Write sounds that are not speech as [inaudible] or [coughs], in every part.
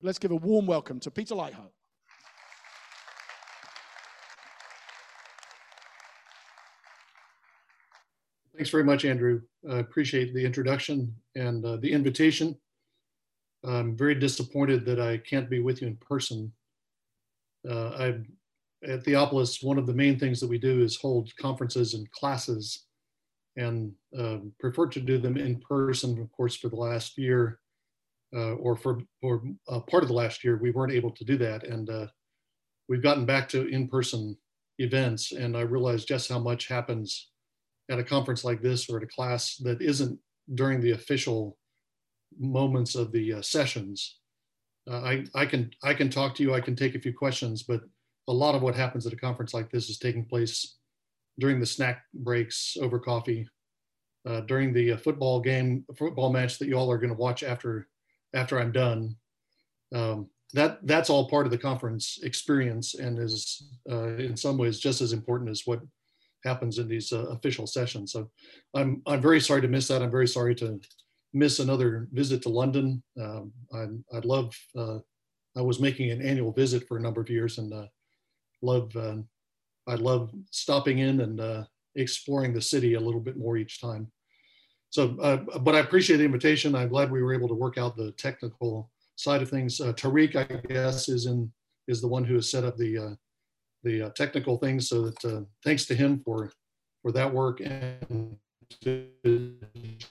Let's give a warm welcome to Peter Leithart. Thanks very much, Andrew. I appreciate the introduction and uh, the invitation. I'm very disappointed that I can't be with you in person. Uh, I, at Theopolis, one of the main things that we do is hold conferences and classes and uh, prefer to do them in person, of course, for the last year or for or uh, part of the last year, we weren't able to do that. And uh, we've gotten back to in-person events and I realized just how much happens at a conference like this or at a class that isn't during the official moments of the uh, sessions. Uh, I, I can I can talk to you, I can take a few questions, but a lot of what happens at a conference like this is taking place during the snack breaks over coffee, uh, during the uh, football game, football match that you all are going to watch after after I'm done. Um, that that's all part of the conference experience and is uh, in some ways just as important as what happens in these uh, official sessions. So I'm I'm very sorry to miss that. I'm very sorry to miss another visit to London. Um, I, would love. Uh, I was making an annual visit for a number of years, and uh, love. Uh, I love stopping in and uh, exploring the city a little bit more each time. So, uh, but I appreciate the invitation. I'm glad we were able to work out the technical side of things. Uh, Tariq, I guess, is in is the one who has set up the the technical things. So that thanks to him for for that work and to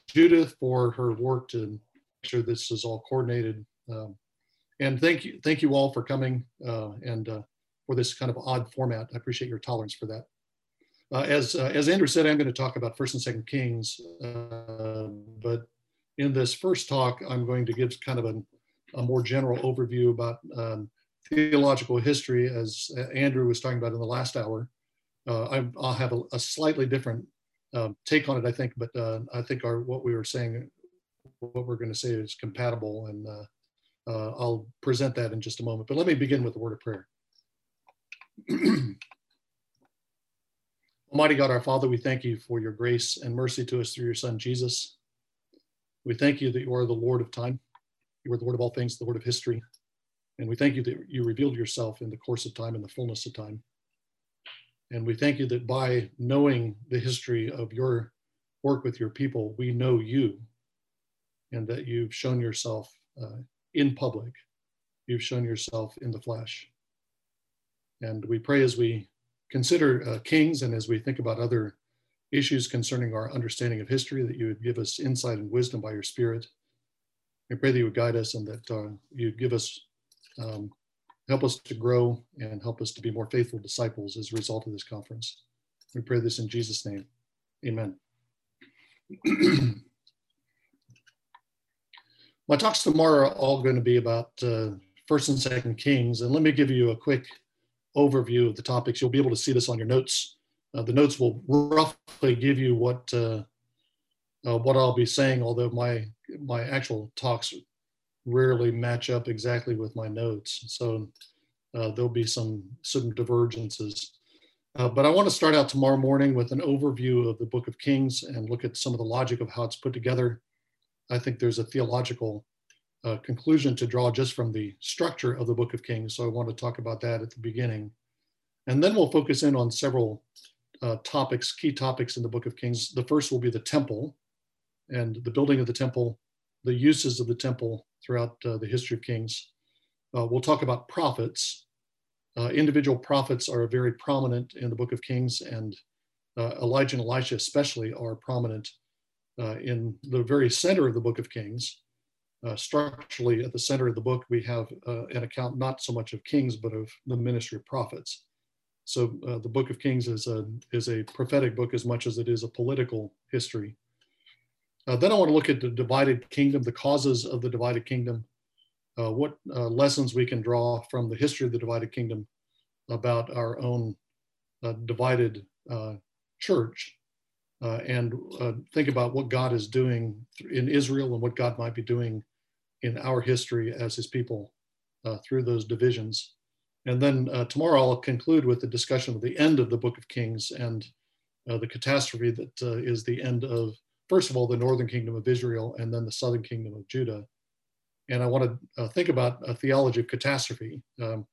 Judith for her work to make sure this is all coordinated. Um, and thank you, thank you all for coming uh, and uh, for this kind of odd format. I appreciate your tolerance for that. Uh, as uh, as Andrew said, I'm going to talk about First and Second Kings, uh, but in this first talk, I'm going to give kind of a, a more general overview about um, theological history, as Andrew was talking about in the last hour. Uh, I, will have a, a, slightly different um, take on it, I think, but uh, I think our what we were saying, what we're going to say is compatible, and uh, uh, I'll present that in just a moment. But let me begin with the word of prayer. [clears throat] Almighty God, our Father, we thank you for your grace and mercy to us through your Son, Jesus. We thank you that you are the Lord of time. You are the Lord of all things, the Lord of history. And we thank you that you revealed yourself in the course of time, in the fullness of time. And we thank you that by knowing the history of your work with your people, we know you and that you've shown yourself uh, in public. You've shown yourself in the flesh. And we pray as we consider uh, kings and as we think about other issues concerning our understanding of history, that you would give us insight and wisdom by your Spirit. We pray that you would guide us and that uh, you'd give us um, help us to grow and help us to be more faithful disciples as a result of this conference. We pray this in Jesus' name. Amen. [clears throat] My talks tomorrow are all going to be about uh, First and Second Kings, and let me give you a quick overview of the topics. You'll be able to see this on your notes. Uh, the notes will roughly give you what uh, uh what I'll be saying, although my my actual talks rarely match up exactly with my notes. So uh, there'll be some, some divergences. Uh, but I want to start out tomorrow morning with an overview of the Book of Kings and look at some of the logic of how it's put together. I think there's a theological uh, conclusion to draw just from the structure of the Book of Kings. So I want to talk about that at the beginning. And then we'll focus in on several uh, topics, key topics in the Book of Kings. The first will be the temple and the building of the temple, the uses of the temple throughout uh, the history of Kings. Uh, we'll talk about prophets. Uh, individual prophets are very prominent in the book of Kings, and uh, Elijah and Elisha, especially, are prominent in the very center of the book of Kings. Uh, structurally, at the center of the book, we have an account not so much of kings, but of the ministry of prophets. So the book of Kings is a, is a prophetic book as much as it is a political history. Uh, then I want to look at the divided kingdom, the causes of the divided kingdom, uh, what uh, lessons we can draw from the history of the divided kingdom about our own uh, divided uh, church, uh, and think about what God is doing in Israel and what God might be doing in our history as his people through those divisions. And then tomorrow I'll conclude with the discussion of the end of the book of Kings and the catastrophe that is the end of first of all, the northern kingdom of Israel and then the southern kingdom of Judah. and I want to uh, think about a theology of catastrophe. Um,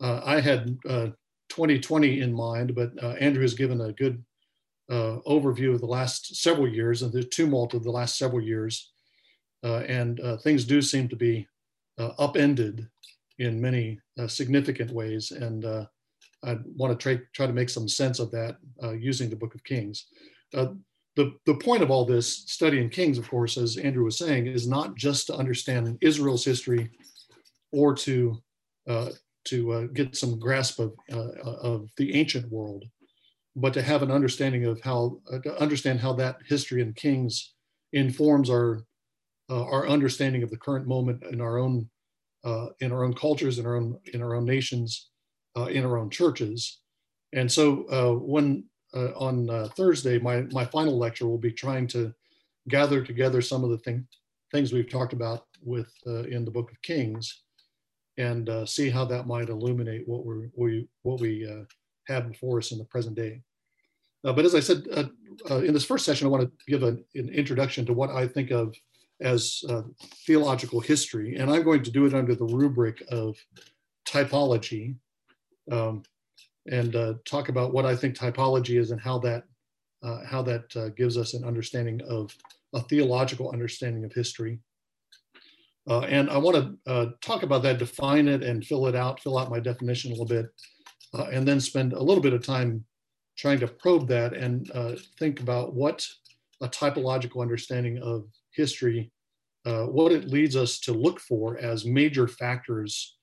uh, I had 2020 in mind, but Andrew has given a good overview of the last several years and the tumult of the last several years. and things do seem to be upended in many significant ways. And I want to try, try to make some sense of that uh, using the Book of Kings. Uh, the, the point of all this study in Kings, of course, as Andrew was saying, is not just to understand Israel's history or to uh, to uh, get some grasp of uh, of the ancient world, but to have an understanding of how uh, to understand how that history in Kings informs our our understanding of the current moment in our own in our own cultures in our own in our own nations uh, in our own churches. And so uh, when uh, on uh, Thursday, my, my final lecture will be trying to gather together some of the thing, things we've talked about with uh, in the Book of Kings, and uh, see how that might illuminate what we're, we what we have before us in the present day. but as I said in this first session, I want to give an introduction to what I think of as theological history, and I'm going to do it under the rubric of typology um, and uh, talk about what I think typology is and how that uh, how that uh, gives us an understanding of a theological understanding of history. Uh, and I want to uh, talk about that, define it, and fill it out, fill out my definition a little bit, uh, and then spend a little bit of time trying to probe that and think about what a typological understanding of history, what it leads us to look for as major factors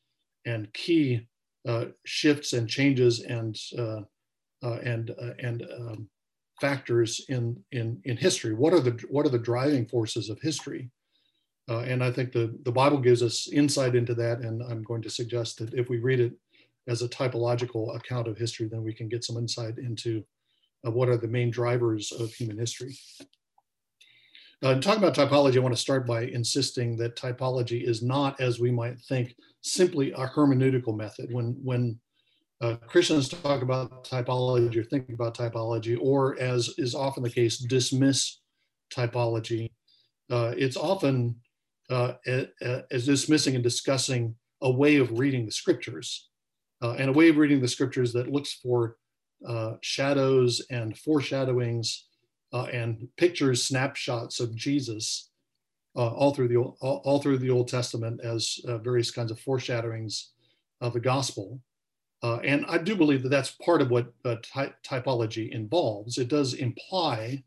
and key uh, shifts and changes and uh, uh, and and um, factors in in in history. What are the what are the driving forces of history? Uh, and I think the, the Bible gives us insight into that. And I'm going to suggest that if we read it as a typological account of history, then we can get some insight into uh, what are the main drivers of human history. Uh, talking about typology, I want to start by insisting that typology is not, as we might think, simply a hermeneutical method. When when uh, Christians talk about typology or think about typology, or as is often the case, dismiss typology, uh, it's often uh, as dismissing and discussing a way of reading the scriptures, uh, and a way of reading the scriptures that looks for uh, shadows and foreshadowings uh, and pictures, snapshots of Jesus uh, all through the all, all, through the Old Testament as uh, various kinds of foreshadowings of the gospel. Uh, and I do believe that that's part of what ty- typology involves. It does imply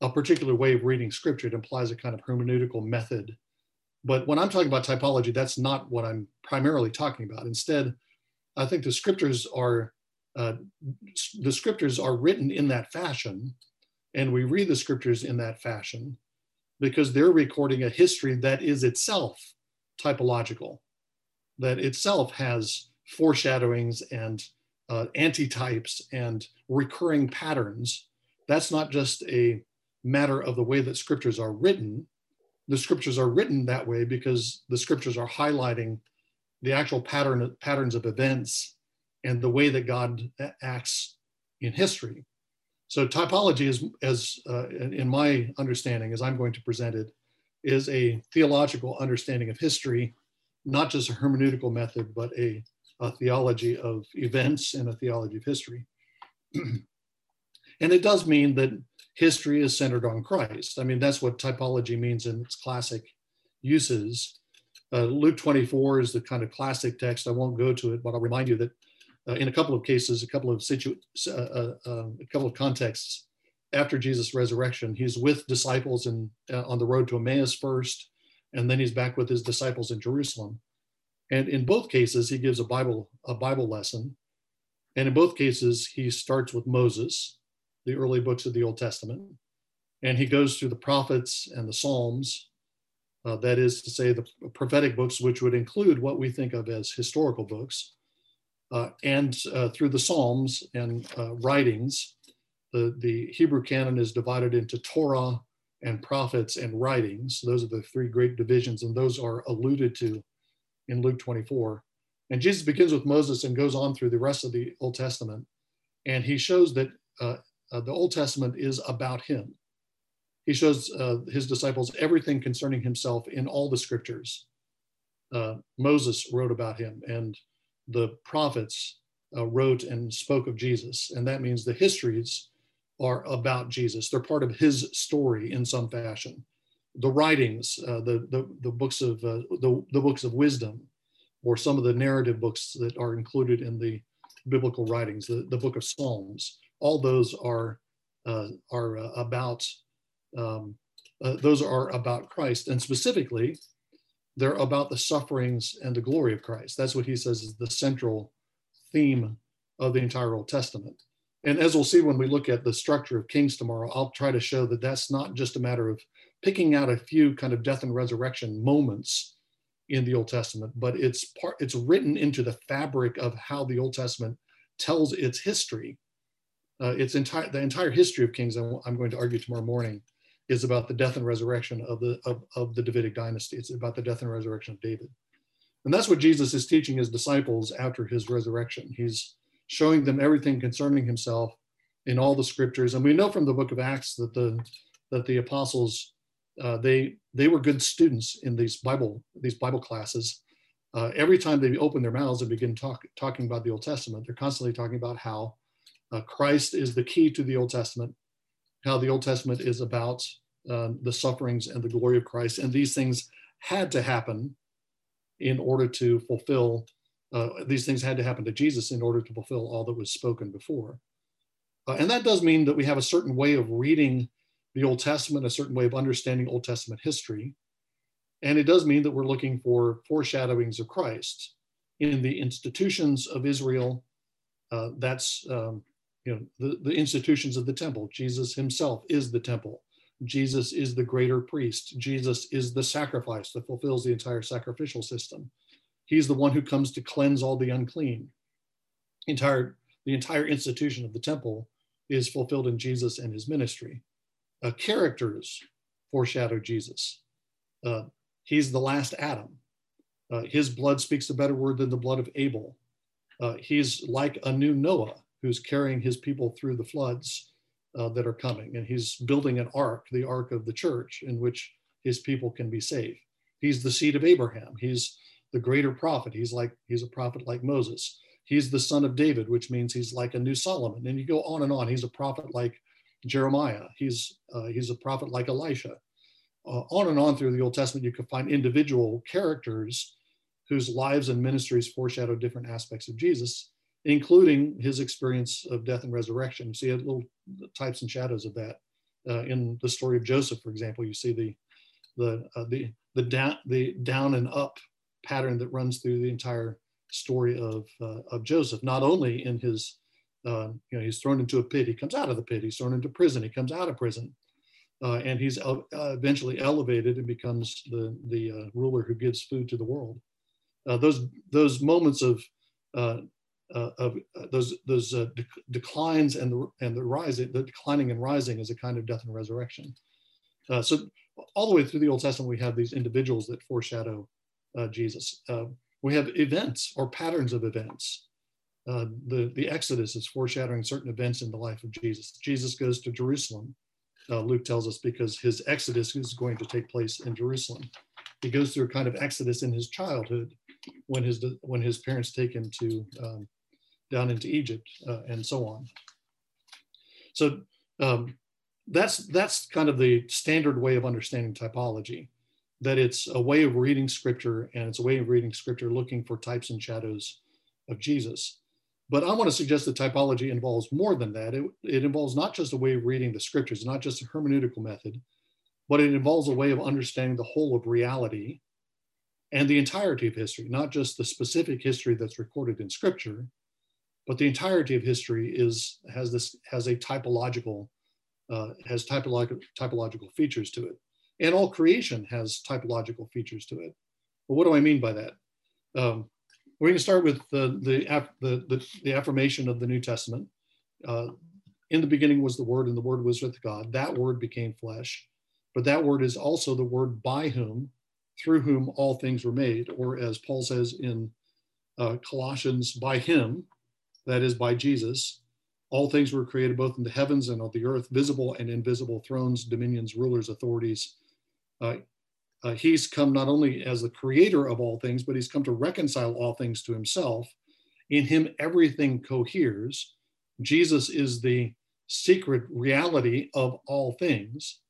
a particular way of reading scripture. It implies a kind of hermeneutical method. But when I'm talking about typology, that's not what I'm primarily talking about. Instead, I think the scriptures are uh, the scriptures are written in that fashion and we read the scriptures in that fashion because they're recording a history that is itself typological, that itself has foreshadowings and uh, antitypes and recurring patterns. That's not just a matter of the way that scriptures are written. The scriptures are written that way because the scriptures are highlighting the actual pattern patterns of events and the way that God acts in history. So typology is, as uh, in my understanding, as I'm going to present it, is a theological understanding of history, not just a hermeneutical method, but a, a theology of events and a theology of history. [clears throat] and it does mean that history is centered on Christ. I mean, that's what typology means in its classic uses. Uh, Luke 24 is the kind of classic text. I won't go to it, but I'll remind you that uh, in a couple of cases, a couple of situ, uh, uh, um, a couple of contexts, after Jesus' resurrection, he's with disciples in, uh, on the road to Emmaus first, and then he's back with his disciples in Jerusalem. And in both cases, he gives a Bible a Bible lesson, and in both cases, he starts with Moses, the early books of the Old Testament, and he goes through the prophets and the Psalms. Uh, that is to say, the prophetic books, which would include what we think of as historical books uh, and uh, through the Psalms and uh, writings. The, the Hebrew canon is divided into Torah and prophets and writings. Those are the three great divisions, and those are alluded to in Luke 24. And Jesus begins with Moses and goes on through the rest of the Old Testament. And he shows that uh, uh, the Old Testament is about him. He shows uh, his disciples everything concerning himself in all the scriptures. uh, Moses wrote about him, and the prophets uh, wrote and spoke of Jesus. And that means the histories are about Jesus. They're part of his story in some fashion. The writings, uh, the, the, the books of uh, the, the books of wisdom, or some of the narrative books that are included in the biblical writings, the, the book of Psalms, all those are uh, are about um, uh, those are about Christ, and specifically, they're about the sufferings and the glory of Christ. That's what he says is the central theme of the entire Old Testament. And as we'll see when we look at the structure of Kings tomorrow, I'll try to show that that's not just a matter of picking out a few kind of death and resurrection moments in the Old Testament, but it's part it's written into the fabric of how the Old Testament tells its history. Uh, its entire the entire history of Kings. I'm going to argue tomorrow morning is about the death and resurrection of the of, of the Davidic dynasty. It's about the death and resurrection of David. And that's what Jesus is teaching his disciples after his resurrection. He's showing them everything concerning himself in all the scriptures. And we know from the book of Acts that the that the apostles uh, they they were good students in these Bible these Bible classes. Uh, every time they open their mouths and begin talk, talking about the Old Testament, they're constantly talking about how uh, Christ is the key to the Old Testament, how the Old Testament is about um, the sufferings and the glory of Christ, and these things had to happen in order to fulfill. Uh, these things had to happen to Jesus in order to fulfill all that was spoken before. Uh, and that does mean that we have a certain way of reading the Old Testament, a certain way of understanding Old Testament history. And it does mean that we're looking for foreshadowings of Christ in the institutions of Israel. Uh, that's um, you know the, the institutions of the temple. Jesus himself is the temple. Jesus is the greater priest. Jesus is the sacrifice that fulfills the entire sacrificial system. He's the one who comes to cleanse all the unclean. Entire the entire institution of the temple is fulfilled in Jesus and his ministry. Uh, characters foreshadow Jesus. Uh, he's the last Adam. Uh, his blood speaks a better word than the blood of Abel. Uh, he's like a new Noah who's carrying his people through the floods uh, that are coming. And he's building an ark, the ark of the church, in which his people can be saved. He's the seed of Abraham. He's the greater prophet. He's like he's a prophet like Moses. He's the son of David, which means he's like a new Solomon. And you go on and on. He's a prophet like Jeremiah. He's uh, he's a prophet like Elisha. Uh, on and on through the Old Testament, you can find individual characters whose lives and ministries foreshadow different aspects of Jesus, including his experience of death and resurrection. You see little types and shadows of that uh, in the story of Joseph, for example. You see the the uh, the the down the down and up pattern that runs through the entire story of uh, of Joseph. Not only in his uh, you know he's thrown into a pit, he comes out of the pit. He's thrown into prison, he comes out of prison. Uh, and he's uh, eventually elevated and becomes the the ruler who gives food to the world. those those moments of uh, of uh, those those uh, declines and the and the rising, the declining and rising is a kind of death and resurrection. Uh, so all the way through the Old Testament, we have these individuals that foreshadow uh, Jesus. Uh, we have events or patterns of events. the the Exodus is foreshadowing certain events in the life of Jesus. Jesus goes to Jerusalem. Luke tells us because his Exodus is going to take place in Jerusalem. He goes through a kind of Exodus in his childhood when his when his parents take him to um, down into Egypt uh, and so on. So um, that's that's kind of the standard way of understanding typology, that it's a way of reading scripture and it's a way of reading scripture looking for types and shadows of Jesus. But I want to suggest that typology involves more than that. It, it involves not just a way of reading the scriptures, not just a hermeneutical method, but it involves a way of understanding the whole of reality and the entirety of history, not just the specific history that's recorded in scripture, but the entirety of history is has this has a typological uh, has typological typological features to it, and all creation has typological features to it. But what do I mean by that? Um, we're going to start with the the, the the, the affirmation of the New Testament. Uh, in the beginning was the Word, and the Word was with God. That Word became flesh, but that Word is also the Word by whom, through whom all things were made, or as Paul says in uh, Colossians, by Him that is by Jesus. All things were created both in the heavens and on the earth, visible and invisible, thrones, dominions, rulers, authorities. Uh, uh, he's come not only as the creator of all things, but he's come to reconcile all things to himself. In him, everything coheres. Jesus is the secret reality of all things,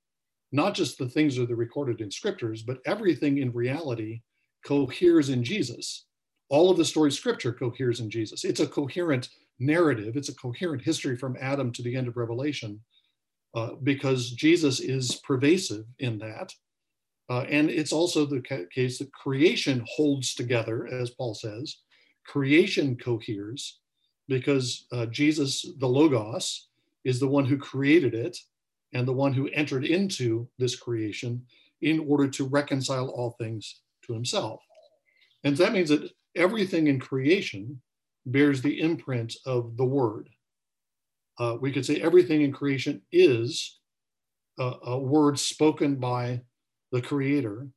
not just the things that are recorded in scriptures, but everything in reality coheres in Jesus. All of the story scripture coheres in Jesus. It's a coherent narrative, it's a coherent history from Adam to the end of Revelation, uh, because Jesus is pervasive in that. Uh, and it's also the ca- case that creation holds together, as Paul says. Creation coheres because uh, Jesus, the Logos, is the one who created it and the one who entered into this creation in order to reconcile all things to himself. And that means that everything in creation bears the imprint of the Word. Uh, we could say everything in creation is a, a word spoken by the Creator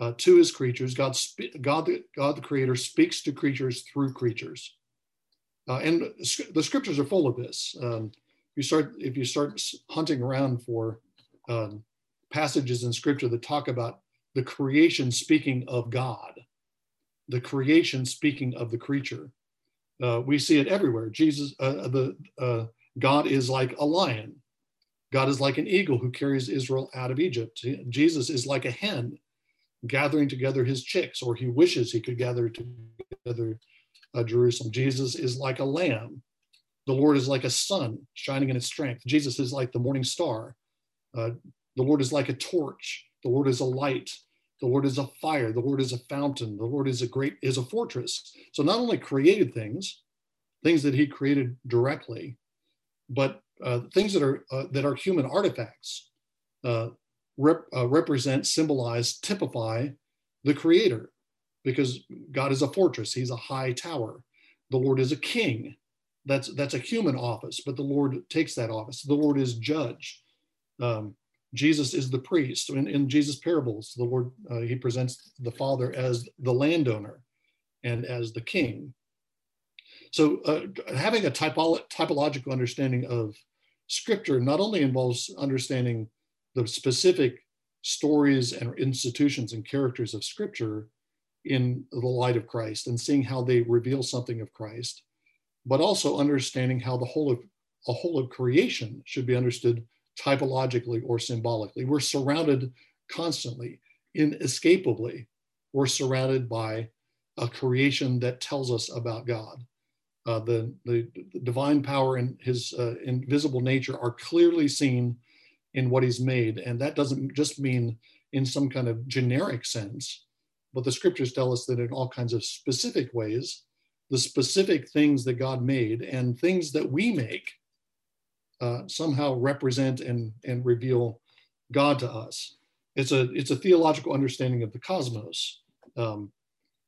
uh, to His creatures. God, spe- God, the, God, the Creator, speaks to creatures through creatures, uh, and the Scriptures are full of this. Um, you start if you start hunting around for um, passages in Scripture that talk about the creation speaking of God, the creation speaking of the creature, uh, we see it everywhere. Jesus, uh, the uh, God is like a lion. God is like an eagle who carries Israel out of Egypt. Jesus is like a hen gathering together his chicks, or he wishes he could gather together uh, Jerusalem. Jesus is like a lamb. The Lord is like a sun shining in its strength. Jesus is like the morning star. Uh, the Lord is like a torch. The Lord is a light. The Lord is a fire. The Lord is a fountain. The Lord is a great is a fortress. So not only created things, things that He created directly, but uh, things that are uh, that are human artifacts uh, rep, uh, represent, symbolize, typify the Creator, because God is a fortress. He's a high tower. The Lord is a king. That's that's a human office, but the Lord takes that office. The Lord is judge. Um, Jesus is the priest. In, in Jesus' parables, the Lord uh, he presents the Father as the landowner and as the king. So uh, having a typolo- typological understanding of Scripture not only involves understanding the specific stories and institutions and characters of Scripture in the light of Christ and seeing how they reveal something of Christ, but also understanding how the whole of a whole of creation should be understood typologically or symbolically. We're surrounded constantly, inescapably, we're surrounded by a creation that tells us about God. Uh, the, the, the, divine power and his uh, invisible nature are clearly seen in what he's made. And that doesn't just mean in some kind of generic sense, but the scriptures tell us that in all kinds of specific ways, the specific things that God made and things that we make uh, somehow represent and, and reveal God to us. It's a, it's a theological understanding of the cosmos. Um,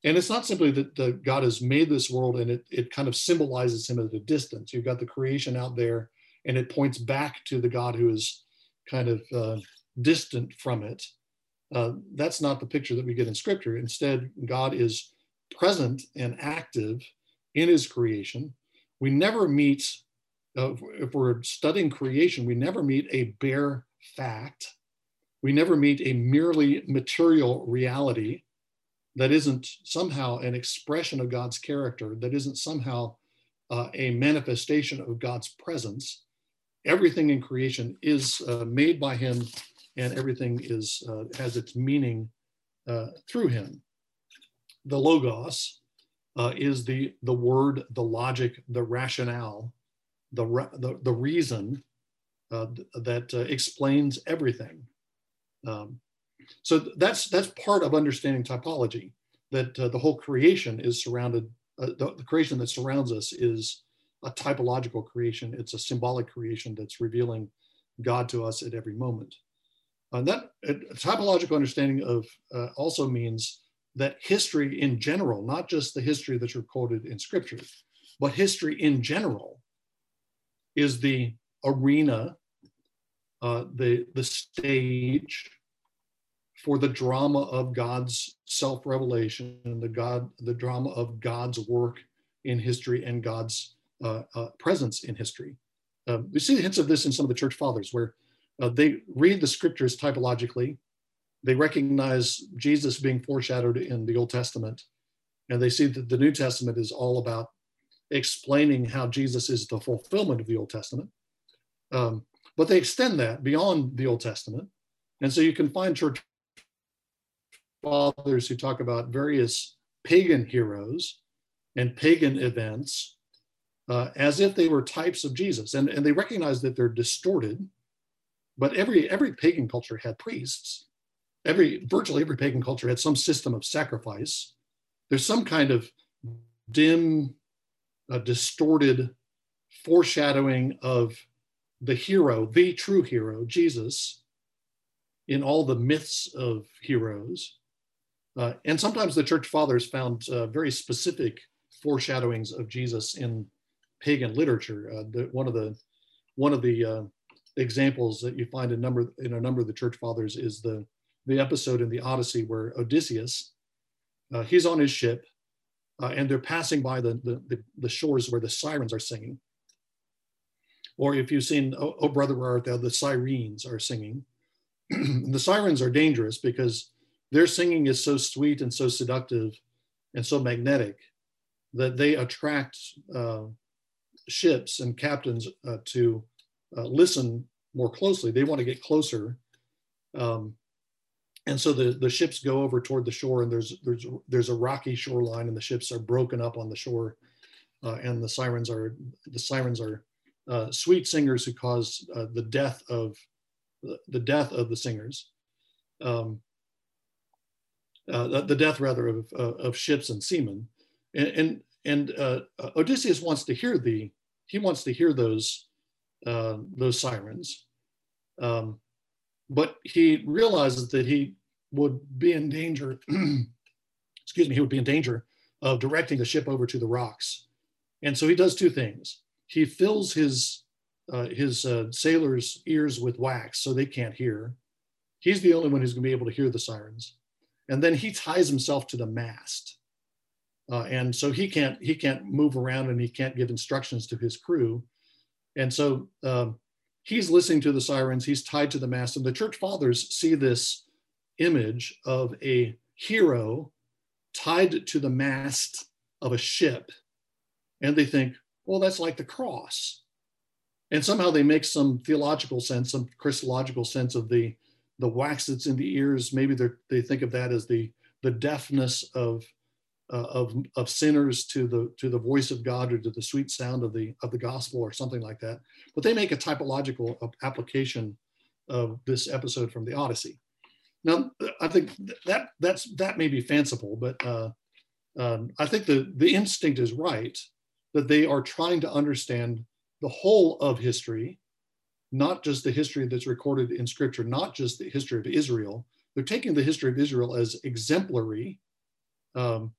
and it's not simply that the, God has made this world and it, it kind of symbolizes him at a distance. You've got the creation out there and it points back to the God who is kind of uh, distant from it. Uh, that's not the picture that we get in scripture. Instead, God is present and active in his creation. We never meet if we're studying creation, we never meet a bare fact. We never meet a merely material reality that isn't somehow an expression of God's character, that isn't somehow uh, a manifestation of God's presence. Everything in creation is uh, made by Him, and everything is uh, has its meaning uh, through Him. The logos uh, is the the word, the logic, the rationale the, the, the reason uh, that uh, explains everything. Um, so that's, that's part of understanding typology, that uh, the whole creation is surrounded, uh, the, the, creation that surrounds us is a typological creation. It's a symbolic creation that's revealing God to us at every moment. And that typological understanding of uh, also means that history in general, not just the history that's recorded in scripture, but history in general is the arena, uh, the, the stage for the drama of God's self-revelation and the God, the drama of God's work in history and God's uh, uh, presence in history. Um, we see hints of this in some of the church fathers, where uh, they read the scriptures typologically, they recognize Jesus being foreshadowed in the Old Testament, and they see that the New Testament is all about explaining how Jesus is the fulfillment of the Old Testament. Um, but they extend that beyond the Old Testament. And so you can find church fathers who talk about various pagan heroes and pagan events uh, as if they were types of Jesus. And, and they recognize that they're distorted. But every, every pagan culture had priests. Every virtually every pagan culture had some system of sacrifice. There's some kind of dim, uh, distorted foreshadowing of the hero, the true hero, Jesus, in all the myths of heroes. Uh, and sometimes the church fathers found uh, very specific foreshadowings of Jesus in pagan literature. Uh, the, one of the one of the uh, examples that you find in number in a number of the church fathers is the the episode in the Odyssey where Odysseus uh, he's on his ship uh, and they're passing by the, the, the shores where the sirens are singing. Or if you've seen Oh, oh Brother Where Art Thou, the sirens are singing. [clears throat] the sirens are dangerous because their singing is so sweet and so seductive and so magnetic that they attract uh, ships and captains uh, to uh, listen more closely. They want to get closer. Um, and so the, the ships go over toward the shore and there's, there's, there's a rocky shoreline and the ships are broken up on the shore. Uh, and the sirens are, the sirens are uh, sweet singers who cause uh, the death of, the death of the singers. Um, uh, the death rather of, uh, of ships and seamen. And, and, and uh, Odysseus wants to hear the, he wants to hear those, those sirens. Um, but he realizes that he would be in danger, [clears throat] excuse me, he would be in danger of directing the ship over to the rocks. And so he does two things. He fills his, uh, his uh, sailors' ears with wax so they can't hear. He's the only one who's going to be able to hear the sirens and then he ties himself to the mast. Uh, and so he can't he can't move around and he can't give instructions to his crew. And so um, he's listening to the sirens. He's tied to the mast, and the church fathers see this image of a hero tied to the mast of a ship, and they think, well, that's like the cross. And somehow they make some theological sense, some Christological sense of the the wax that's in the ears, maybe they think of that as the, the deafness of, uh, of, of sinners to the, to the voice of God or to the sweet sound of the, of the gospel or something like that. But they make a typological application of this episode from the Odyssey. Now, I think that that's that may be fanciful, but uh, um, I think the the instinct is right that they are trying to understand the whole of history not just the history that's recorded in scripture, not just the history of Israel. They're taking the history of Israel as exemplary um,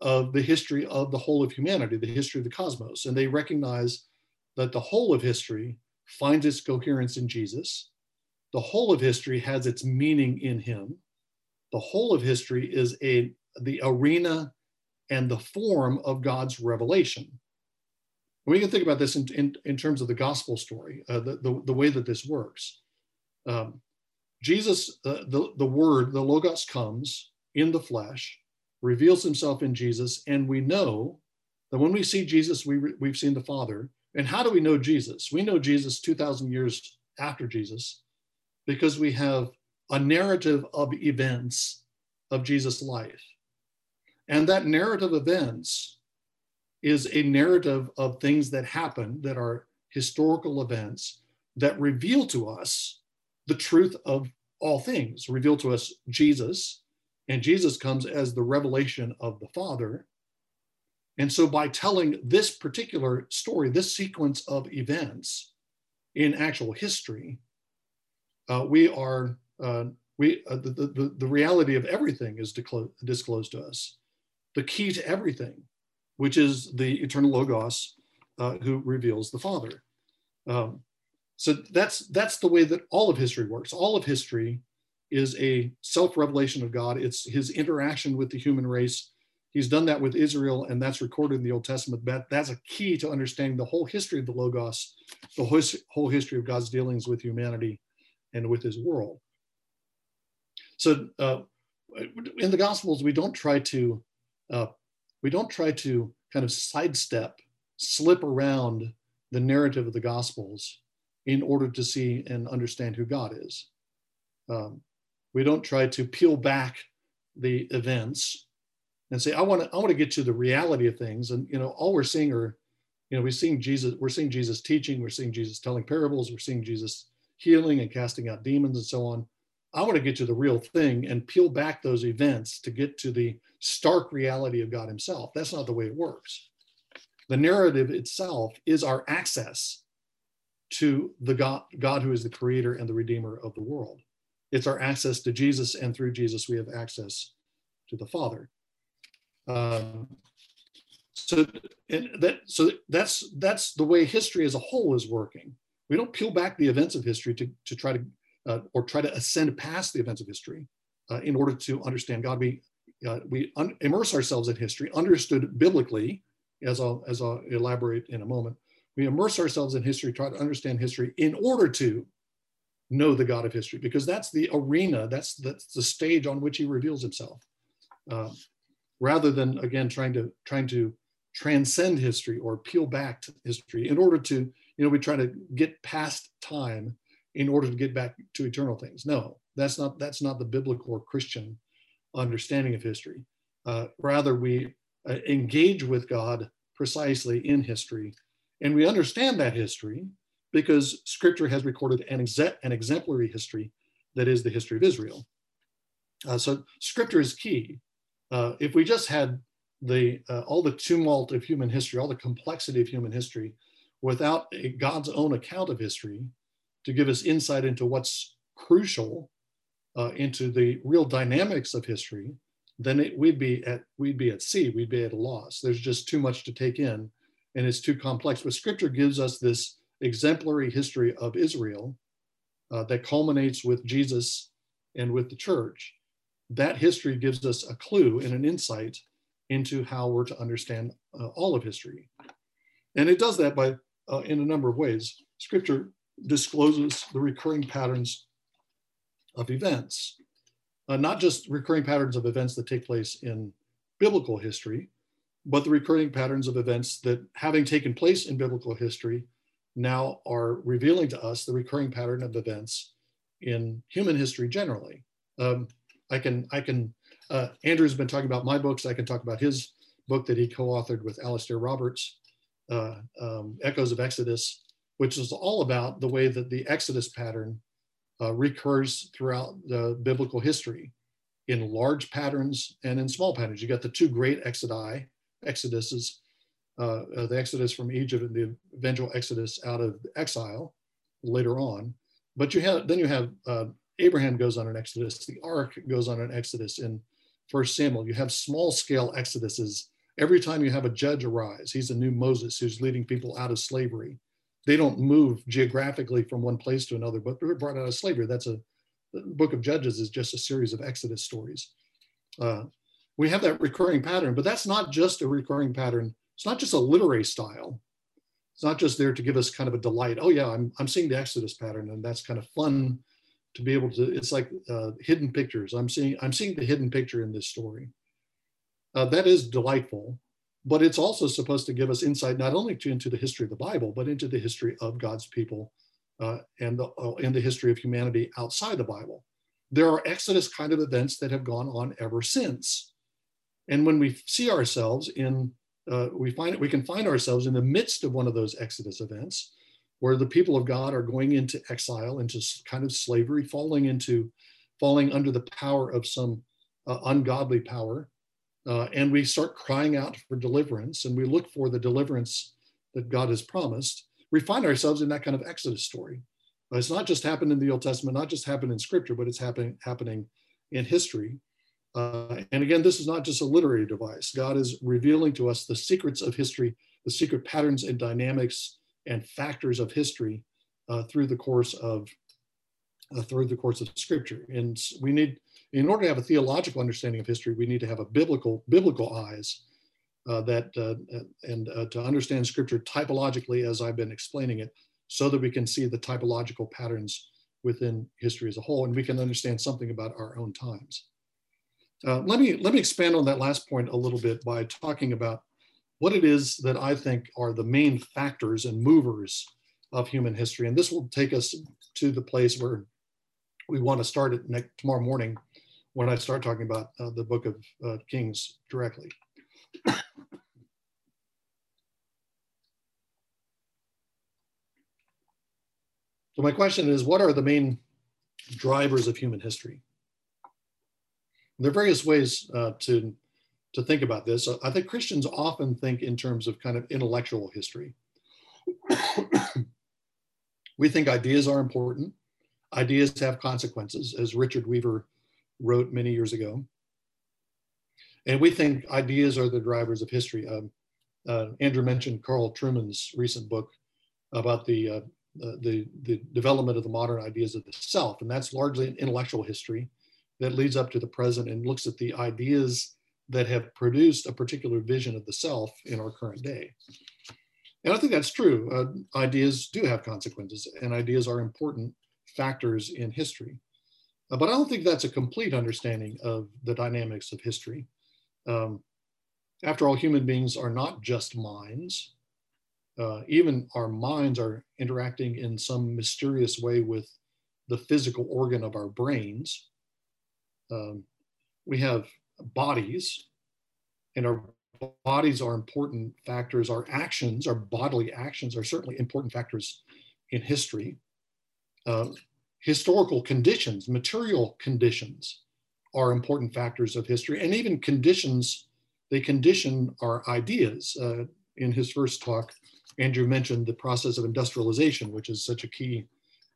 of the history of the whole of humanity, the history of the cosmos. And they recognize that the whole of history finds its coherence in Jesus. The whole of history has its meaning in him. The whole of history is a the arena and the form of God's revelation we can think about this in, in, in terms of the gospel story, uh, the, the, the, way that this works. Um, Jesus, uh, the, the word, the Logos comes in the flesh, reveals himself in Jesus, and we know that when we see Jesus, we, we've seen the Father. And how do we know Jesus? We know Jesus 2,000 years after Jesus because we have a narrative of events of Jesus' life. And that narrative of events is a narrative of things that happen that are historical events that reveal to us the truth of all things, reveal to us Jesus, and Jesus comes as the revelation of the Father. And so, by telling this particular story, this sequence of events in actual history, uh, we are uh, we uh, the, the, the reality of everything is disclosed to us. The key to everything which is the eternal Logos uh, who reveals the Father. Um, so that's that's the way that all of history works. All of history is a self-revelation of God. It's his interaction with the human race. He's done that with Israel, and that's recorded in the Old Testament. That, that's a key to understanding the whole history of the Logos, the whole, whole history of God's dealings with humanity and with his world. so uh, in the Gospels, we don't try to uh, we don't try to kind of sidestep, slip around the narrative of the Gospels in order to see and understand who God is. Um, we don't try to peel back the events and say, I want to, I want to get to the reality of things. And, you know, all we're seeing are, you know, we're seeing Jesus, we're seeing Jesus teaching, we're seeing Jesus telling parables, we're seeing Jesus healing and casting out demons and so on. I want to get to the real thing and peel back those events to get to the stark reality of God Himself. That's not the way it works. The narrative itself is our access to the God, God who is the creator and the redeemer of the world. It's our access to Jesus, and through Jesus, we have access to the Father. Um, so that so that's that's the way history as a whole is working. We don't peel back the events of history to, to try to uh, or try to ascend past the events of history uh, in order to understand God. We uh, we un- immerse ourselves in history, understood biblically, as I'll as I'll elaborate in a moment. We immerse ourselves in history, try to understand history in order to know the God of history, because that's the arena, that's that's the stage on which He reveals Himself. Um, rather than again trying to trying to transcend history or peel back to history in order to you know we try to get past time in order to get back to eternal things no that's not that's not the biblical or christian understanding of history uh, rather we uh, engage with god precisely in history and we understand that history because scripture has recorded an, exe- an exemplary history that is the history of israel uh, so scripture is key uh, if we just had the uh, all the tumult of human history, all the complexity of human history, without a, God's own account of history to give us insight into what's crucial, uh, into the real dynamics of history, then it, we'd be at we'd be at sea. We'd be at a loss. There's just too much to take in, and it's too complex. But Scripture gives us this exemplary history of Israel uh, that culminates with Jesus and with the church that history gives us a clue and an insight into how we're to understand uh, all of history. And it does that by uh, in a number of ways. Scripture discloses the recurring patterns of events, uh, not just recurring patterns of events that take place in biblical history, but the recurring patterns of events that, having taken place in biblical history, now are revealing to us the recurring pattern of events in human history generally. Um, I can, I can, uh, Andrew's been talking about my books. I can talk about his book that he co-authored with Alastair Roberts, uh, um, Echoes of Exodus, which is all about the way that the Exodus pattern uh, recurs throughout the biblical history in large patterns and in small patterns. You got the two great exodi, exoduses, uh, uh, the exodus from Egypt and the eventual exodus out of exile later on. But you have then you have uh, Abraham goes on an exodus, the ark goes on an exodus in First Samuel. You have small scale exoduses. Every time you have a judge arise, he's a new Moses who's leading people out of slavery. They don't move geographically from one place to another, but they're brought out of slavery. That's a the book of Judges is just a series of Exodus stories. Uh, we have that recurring pattern, but that's not just a recurring pattern. It's not just a literary style. It's not just there to give us kind of a delight. Oh yeah, I'm, I'm seeing the Exodus pattern, and that's kind of fun to be able to it's like uh, hidden pictures i'm seeing i'm seeing the hidden picture in this story uh, that is delightful but it's also supposed to give us insight not only to, into the history of the bible but into the history of god's people uh, and the, uh, in the history of humanity outside the bible there are exodus kind of events that have gone on ever since and when we see ourselves in uh, we find we can find ourselves in the midst of one of those exodus events where the people of God are going into exile, into kind of slavery, falling into, falling under the power of some uh, ungodly power. Uh, and we start crying out for deliverance and we look for the deliverance that God has promised. We find ourselves in that kind of Exodus story. Uh, it's not just happened in the Old Testament, not just happened in scripture, but it's happening, happening in history. Uh, and again, this is not just a literary device. God is revealing to us the secrets of history, the secret patterns and dynamics and factors of history uh, through the course of uh, through the course of scripture. And we need, in order to have a theological understanding of history, we need to have a biblical biblical eyes uh, that uh, and uh, to understand scripture typologically, as I've been explaining it, so that we can see the typological patterns within history as a whole, and we can understand something about our own times. Uh, let me let me expand on that last point a little bit by talking about what it is that I think are the main factors and movers of human history, and this will take us to the place where we want to start it next tomorrow morning when I start talking about uh, the Book of uh, Kings directly. So my question is, what are the main drivers of human history? There are various ways uh, to, to think about this. I think Christians often think in terms of kind of intellectual history. [coughs] we think ideas are important. Ideas have consequences, as Richard Weaver wrote many years ago. And we think ideas are the drivers of history. Um, uh, Andrew mentioned Carl Trueman's recent book about the uh, the, the development of the modern ideas of the self. And that's largely an intellectual history that leads up to the present and looks at the ideas that have produced a particular vision of the self in our current day. And I think that's true. Uh, ideas do have consequences, and ideas are important factors in history. Uh, but I don't think that's a complete understanding of the dynamics of history. Um, after all, human beings are not just minds uh, even our minds are interacting in some mysterious way with the physical organ of our brains. Um, we have bodies, and our bodies are important factors. Our actions, our bodily actions, are certainly important factors in history. Uh, historical conditions, material conditions, are important factors of history, and even conditions. They condition our ideas. Uh, in his first talk, Andrew mentioned the process of industrialization, which is such a key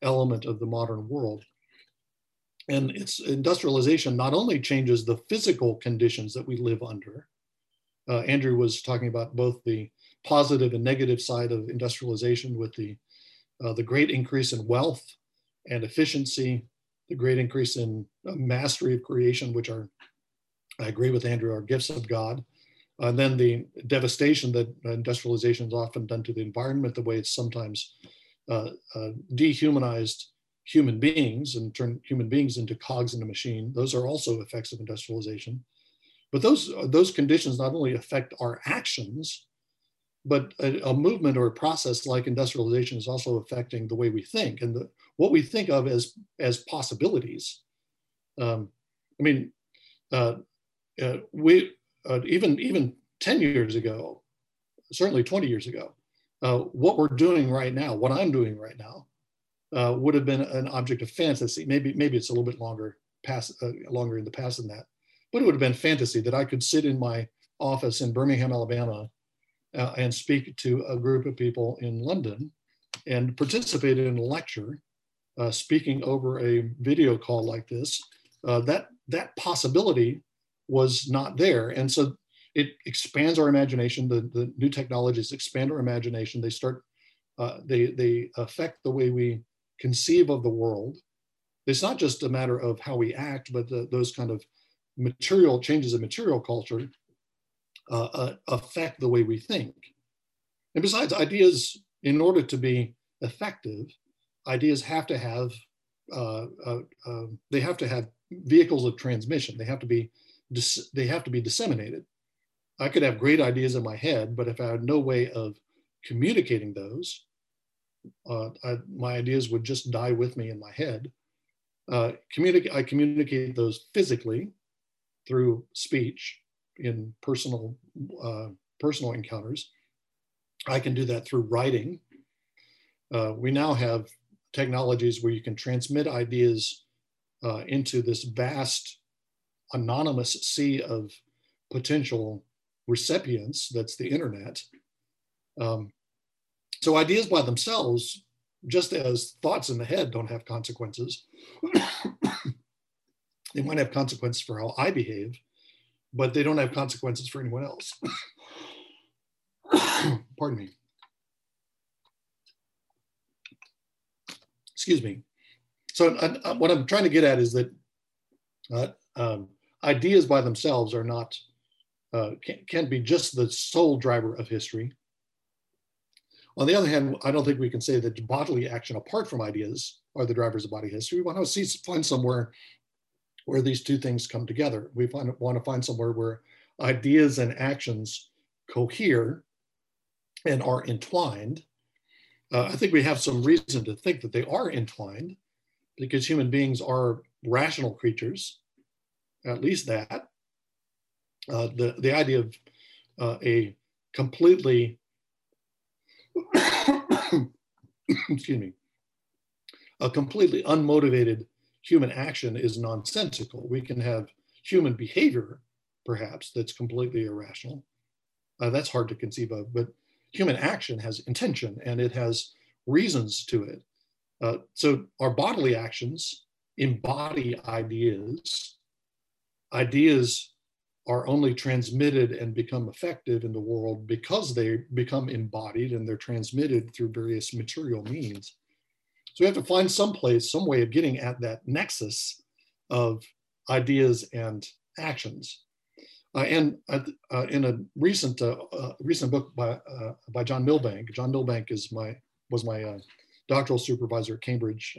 element of the modern world. And its industrialization not only changes the physical conditions that we live under, uh, Andrew was talking about both the positive and negative side of industrialization with the, uh, the great increase in wealth and efficiency, the great increase in uh, mastery of creation, which are, I agree with Andrew, are gifts of God, and then the devastation that industrialization is often done to the environment, the way it's sometimes uh, uh, dehumanized human beings and turn human beings into cogs in a machine. Those are also effects of industrialization. But those, those conditions not only affect our actions, but a, a, movement or a process like industrialization is also affecting the way we think and the, what we think of as, as possibilities. Um, I mean, uh, uh, we, uh, even even 10 years ago, certainly 20 years ago, uh, what we're doing right now, what I'm doing right now, uh, would have been an object of fantasy. Maybe maybe it's a little bit longer past uh, longer in the past than that, but it would have been fantasy that I could sit in my office in Birmingham, Alabama, uh, and speak to a group of people in London, and participate in a lecture, uh, speaking over a video call like this. that that possibility was not there. And so it expands our imagination. The, the new technologies expand our imagination. They start, uh, they, they affect the way we conceive of the world. It's not just a matter of how we act, but the, those kind of material changes in material culture uh, uh, affect the way we think. And besides, ideas, in order to be effective, ideas have to have uh, uh, uh, they have to have vehicles of transmission. They have to be they have to be disseminated. I could have great ideas in my head, but if I had no way of communicating those, uh, I, my ideas would just die with me in my head. Uh, I communicate those physically through speech in personal uh, personal encounters. I can do that through writing. Uh, we now have technologies where you can transmit ideas uh, into this vast anonymous sea of potential recipients that's the internet. Um, so ideas by themselves, just as thoughts in the head don't have consequences, [coughs] they might have consequences for how I behave, but they don't have consequences for anyone else. [coughs] Pardon me. Excuse me. So uh, what I'm trying to get at is that uh, um, ideas by themselves are not, uh, can, can be just the sole driver of history. On the other hand, I don't think we can say that bodily action apart from ideas are the drivers of body history. We want to see, find somewhere where these two things come together. We find, want to find somewhere where ideas and actions cohere and are entwined. Uh, I think we have some reason to think that they are entwined because human beings are rational creatures, at least that. Uh, the, the idea of uh, a completely, [coughs] excuse me, a completely unmotivated human action is nonsensical. We can have human behavior, perhaps, that's completely irrational. Uh, that's hard to conceive of, but human action has intention and it has reasons to it. Uh, so our bodily actions embody ideas. Ideas are only transmitted and become effective in the world because they become embodied and they're transmitted through various material means. So we have to find some place, some way of getting at that nexus of ideas and actions. Uh, and uh, uh, in a recent uh, uh, recent book by uh, by John Milbank, John Milbank is my was my doctoral supervisor at Cambridge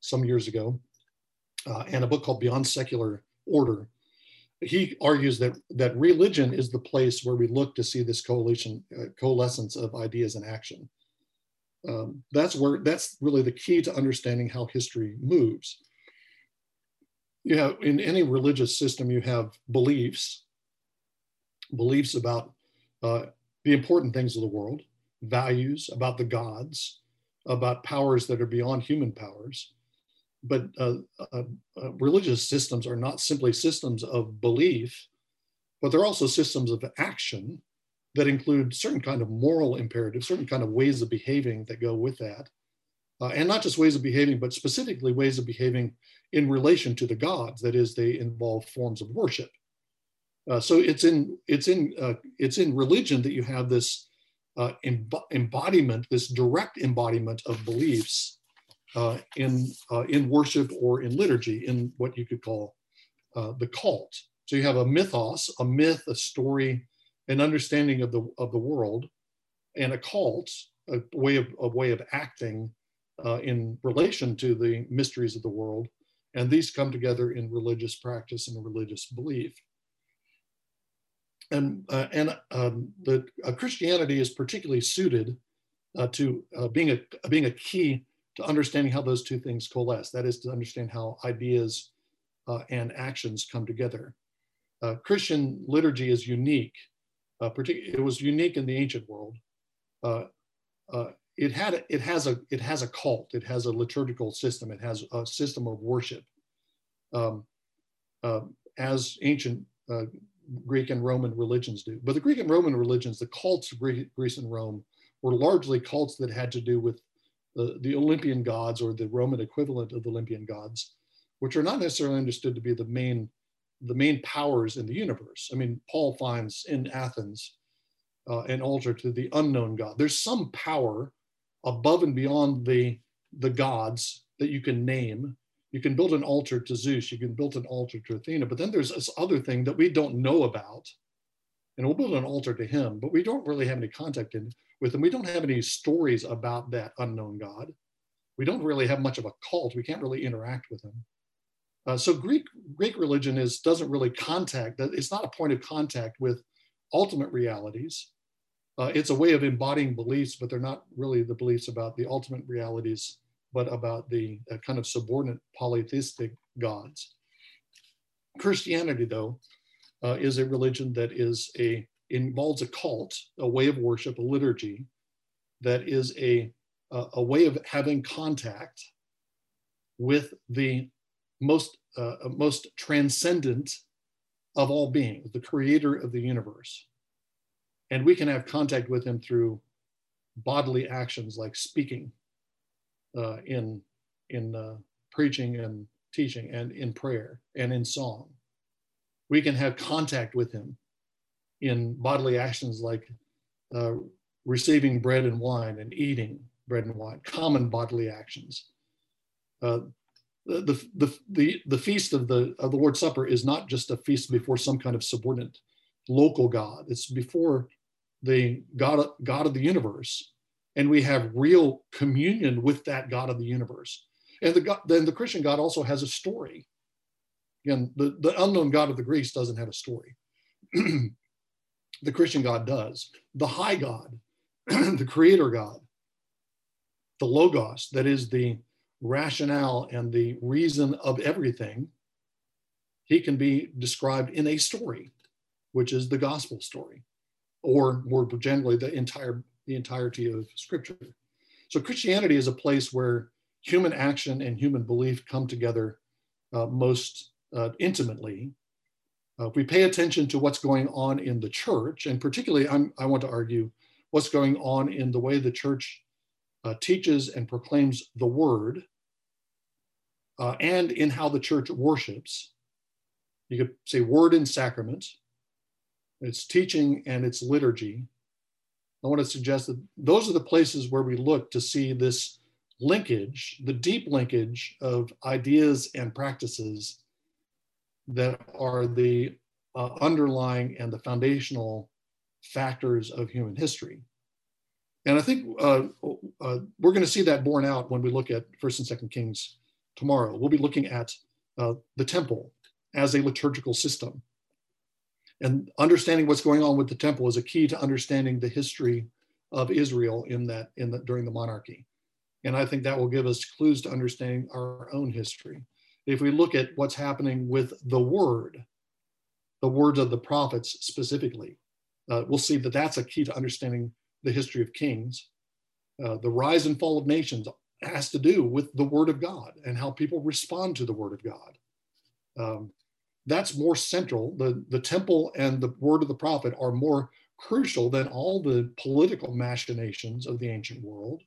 some years ago, and a book called Beyond Secular Order. He argues that that religion is the place where we look to see this coalition coalescence of ideas and action. Um, that's where that's really the key to understanding how history moves. You have in any religious system, you have beliefs, beliefs about uh, the important things of the world, values about the gods, about powers that are beyond human powers. But uh, uh, uh religious systems are not simply systems of belief, but they're also systems of action that include certain kind of moral imperatives, certain kind of ways of behaving that go with that. Uh, and not just ways of behaving, but specifically ways of behaving in relation to the gods. That is, they involve forms of worship. Uh, so it's in it's in uh, it's in religion that you have this uh, embodiment, this direct embodiment of beliefs uh, in uh, in worship or in liturgy, in what you could call the cult. So you have a mythos, a myth, a story, an understanding of the of the world, and a cult, a way of a way of acting uh, in relation to the mysteries of the world, and these come together in religious practice and religious belief. And uh, and um, the uh, Christianity is particularly suited uh, to uh, being a being a key to understanding how those two things coalesce. That is to understand how ideas uh, and actions come together. Christian liturgy is unique uh, it was unique in the ancient world. Uh, uh, it had it has a it has a cult. It has a liturgical system. It has a system of worship, um, uh, as ancient uh, Greek and Roman religions do. But the Greek and Roman religions, the cults of Greece and Rome, were largely cults that had to do with the, Olympian gods or the Roman equivalent of the Olympian gods, which are not necessarily understood to be the main the main powers in the universe. I mean, Paul finds in Athens uh, an altar to the unknown God. There's some power above and beyond the, the gods that you can name. You can build an altar to Zeus, you can build an altar to Athena, but then there's this other thing that we don't know about. And we'll build an altar to him, but we don't really have any contact in, with him. We don't have any stories about that unknown God. We don't really have much of a cult. We can't really interact with him. Uh, so Greek Greek religion is doesn't really contact. It's not a point of contact with ultimate realities. Uh, it's a way of embodying beliefs, but they're not really the beliefs about the ultimate realities, but about the uh, kind of subordinate polytheistic gods. Christianity, though, uh, is a religion that is a involves a cult, a way of worship, a liturgy, that is a a way of having contact with the most, uh, most transcendent of all beings, the creator of the universe. And we can have contact with him through bodily actions like speaking uh, in, in uh, preaching and teaching and in prayer and in song. We can have contact with him in bodily actions like uh, receiving bread and wine and eating bread and wine, common bodily actions. Uh, the, the, the, the feast of the, of the Lord's Supper is not just a feast before some kind of subordinate local God. It's before the God, God of the universe and we have real communion with that God of the universe. And the God, then the Christian God also has a story. Again, the, the unknown God of the Greeks doesn't have a story. [clears throat] the Christian God does. The high God, [clears throat] the creator God, the Logos, that is the rationale and the reason of everything, he can be described in a story, which is the gospel story, or more generally, the entire the entirety of scripture. So Christianity is a place where human action and human belief come together uh, most uh, intimately. Uh, if we pay attention to what's going on in the church, and particularly I'm, i want to argue what's going on in the way the church uh, teaches and proclaims the word, uh, and in how the church worships. You could say word and sacrament, its teaching and its liturgy, I want to suggest that those are the places where we look to see this linkage, the deep linkage of ideas and practices that are the uh, underlying and the foundational factors of human history. And I think uh, uh, we're going to see that borne out when we look at First and Second Kings tomorrow. We'll be looking at uh, the temple as a liturgical system and understanding what's going on with the temple is a key to understanding the history of Israel in that in the during the monarchy. And I think that will give us clues to understanding our own history. If we look at what's happening with the word, the words of the prophets specifically, uh, we'll see that that's a key to understanding the history of kings. Uh, the rise and fall of nations has to do with the word of God and how people respond to the word of God. Um, that's more central. The, the temple and the word of the prophet are more crucial than all the political machinations of the ancient world,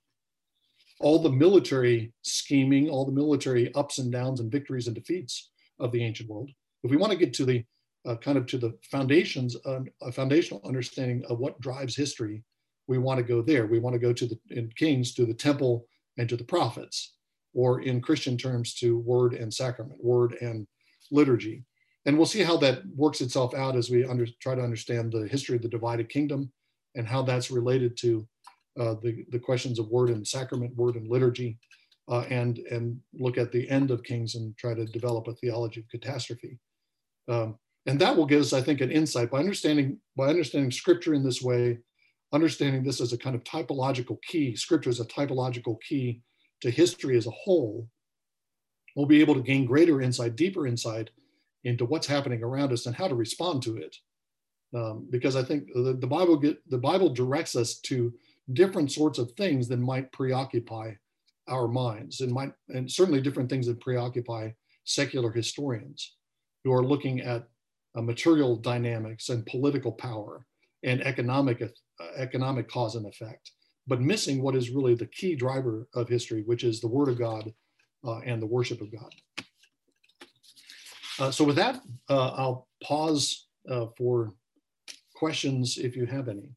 all the military scheming, all the military ups and downs and victories and defeats of the ancient world. If we want to get to the uh, kind of to the foundations, uh, a foundational understanding of what drives history, we want to go there. We want to go to the in Kings to the temple and to the prophets, or in Christian terms to word and sacrament, word and liturgy and we'll see how that works itself out as we under, try to understand the history of the divided kingdom and how that's related to the, the questions of word and sacrament, word and liturgy, uh, and, and look at the end of Kings and try to develop a theology of catastrophe. Um, and that will give us, I think, an insight by understanding, by understanding scripture in this way, understanding this as a kind of typological key, scripture as a typological key to history as a whole, we'll be able to gain greater insight, deeper insight into what's happening around us and how to respond to it. Um, because I think the, the Bible get, the Bible directs us to different sorts of things that might preoccupy our minds and might and certainly different things that preoccupy secular historians who are looking at uh, material dynamics and political power and economic uh, economic cause and effect, but missing what is really the key driver of history, which is the Word of God uh, and the worship of God. Uh, so with that, uh, I'll pause uh, for questions if you have any.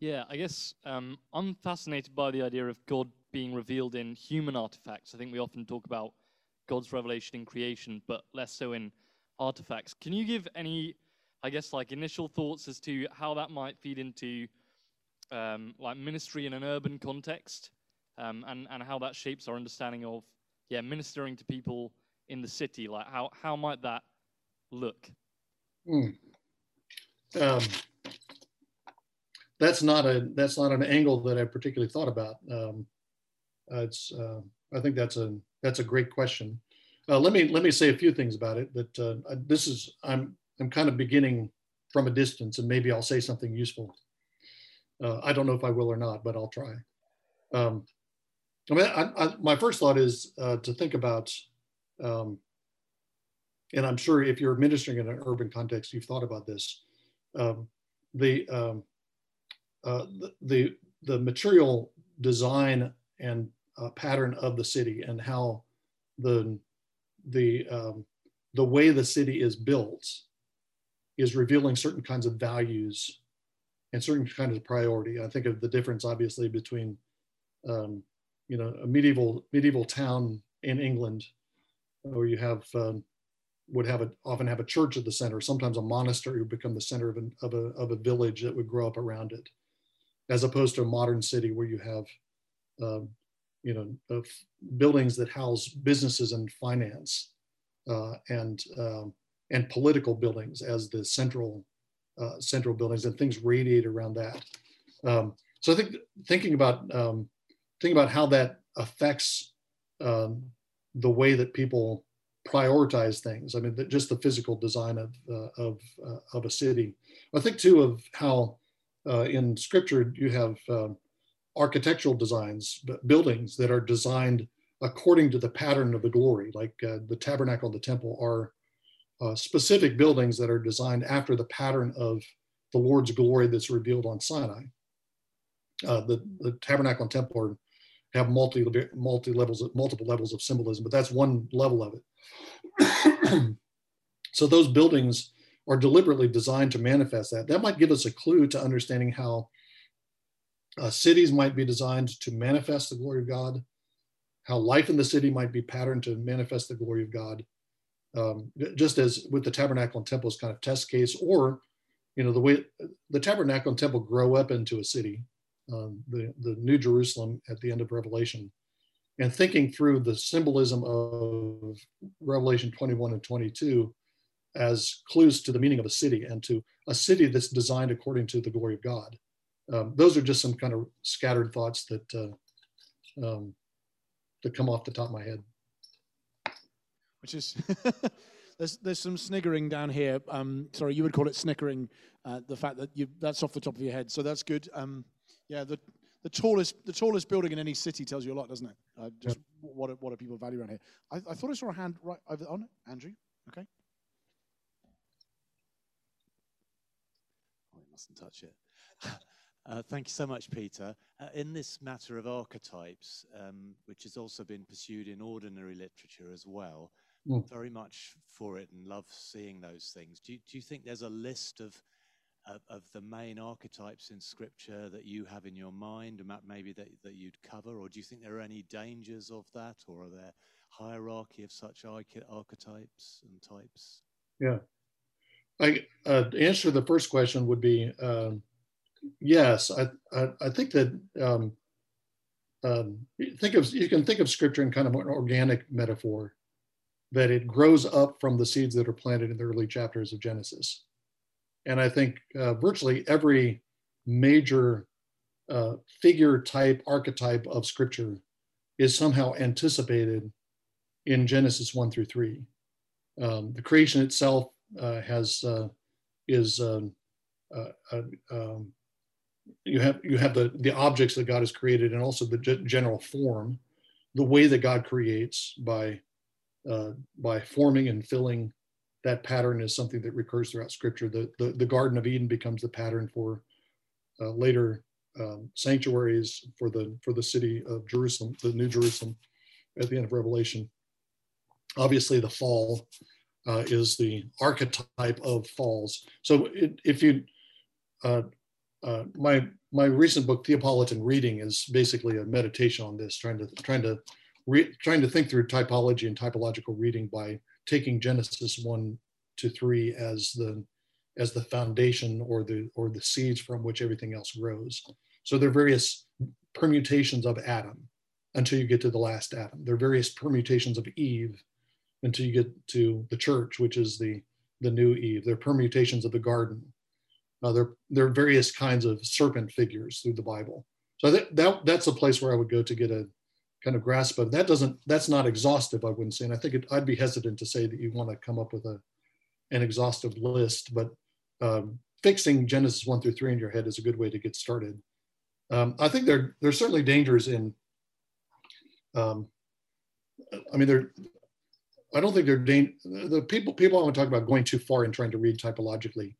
Yeah, I guess um, I'm fascinated by the idea of God being revealed in human artifacts. I think we often talk about God's revelation in creation, but less so in artifacts. Can you give any, I guess, like initial thoughts as to how that might feed into um, like ministry in an urban context, um, and and how that shapes our understanding of yeah ministering to people in the city? Like how how might that look? Hmm. Um, that's not a that's not an angle that I particularly thought about. Um, uh, it's uh, I think that's a that's a great question. Uh, let me let me say a few things about it. That uh, this is I'm I'm kind of beginning from a distance, and maybe I'll say something useful. Uh, I don't know if I will or not, but I'll try. Um, I mean, I, I, my first thought is uh, to think about um, and I'm sure if you're ministering in an urban context, you've thought about this. Um, the, um, uh, the, the, material design and uh, pattern of the city and how the the um, the way the city is built is revealing certain kinds of values and certain kinds of priority. I think of the difference, obviously, between um, you know a medieval medieval town in England where you have um, would have a, often have a church at the center, sometimes a monastery would become the center of, an, of, a, of a village that would grow up around it. As opposed to a modern city where you have, um, you know, buildings that house businesses and finance uh, and um, and political buildings as the central uh, central buildings and things radiate around that. Um, so I think thinking about um, thinking about how that affects um, the way that people prioritize things. I mean, the, just the physical design of uh, of uh, of a city. I think too of how uh, in Scripture you have um, architectural designs, buildings that are designed according to the pattern of the glory, like uh, the tabernacle and the temple are uh, specific buildings that are designed after the pattern of the Lord's glory that's revealed on Sinai. Uh, the, the tabernacle and temple are, have multi multi levels multiple levels of symbolism, but that's one level of it. [clears throat] so those buildings are deliberately designed to manifest that. That might give us a clue to understanding how uh, cities might be designed to manifest the glory of God, how life in the city might be patterned to manifest the glory of God, um, just as with the tabernacle and temple kind of test case, or you know the way the tabernacle and temple grow up into a city, um, the the New Jerusalem at the end of Revelation, and thinking through the symbolism of Revelation 21 and 22 as clues to the meaning of a city and to a city that's designed according to the glory of God. Um, those are just some kind of scattered thoughts that uh, um, that come off the top of my head which is [laughs] there's there's some sniggering down here. Um, sorry, you would call it snickering. Uh, the fact that you that's off the top of your head, so that's good. Um, yeah, the the tallest the tallest building in any city tells you a lot, doesn't it? Uh, just yep. what what do people value around here? I, I thought I saw a hand right over on it. Andrew, okay. Oh, you mustn't touch it. [laughs] Uh, thank you so much, Peter. Uh, in this matter of archetypes, um, which has also been pursued in ordinary literature as well, mm. very much for it and love seeing those things. Do you, do you think there's a list of, of, of the main archetypes in Scripture that you have in your mind, and maybe that that you'd cover, or do you think there are any dangers of that, or are there hierarchy of such archetypes and types? Yeah, I uh, answer the first question would be. Um, yes, I, I, I think that um, um, think of you can think of scripture in kind of an organic metaphor that it grows up from the seeds that are planted in the early chapters of Genesis. And I think uh, virtually every major uh, figure type archetype of scripture is somehow anticipated in Genesis 1 through 3. Um, the creation itself has uh, is um, uh, uh, um, you have you have the the objects that God has created and also the g- general form, the way that God creates by uh, by forming and filling that pattern is something that recurs throughout Scripture. The the, the Garden of Eden becomes the pattern for uh, later um, sanctuaries for the for the city of Jerusalem, the New Jerusalem, at the end of Revelation. Obviously, the fall uh, is the archetype of falls. So it, if you uh, uh, my my recent book Theopolitan Reading is basically a meditation on this, trying to trying to re, trying to think through typology and typological reading by taking Genesis one to three as the as the foundation or the or the seeds from which everything else grows. So there are various permutations of Adam until you get to the last Adam. There are various permutations of Eve until you get to the church, which is the the new Eve. There are permutations of the garden uh, there, there are various kinds of serpent figures through the Bible. So think that that's a place where I would go to get a kind of grasp of. That doesn't that's not exhaustive, I wouldn't say. And I think it, I'd be hesitant to say that you want to come up with a an exhaustive list, but um, fixing Genesis one through three in your head is a good way to get started. Um, I think there there's certainly dangers in. Um, I mean, there. I don't think they're the people people I want to talk about going too far and trying to read typologically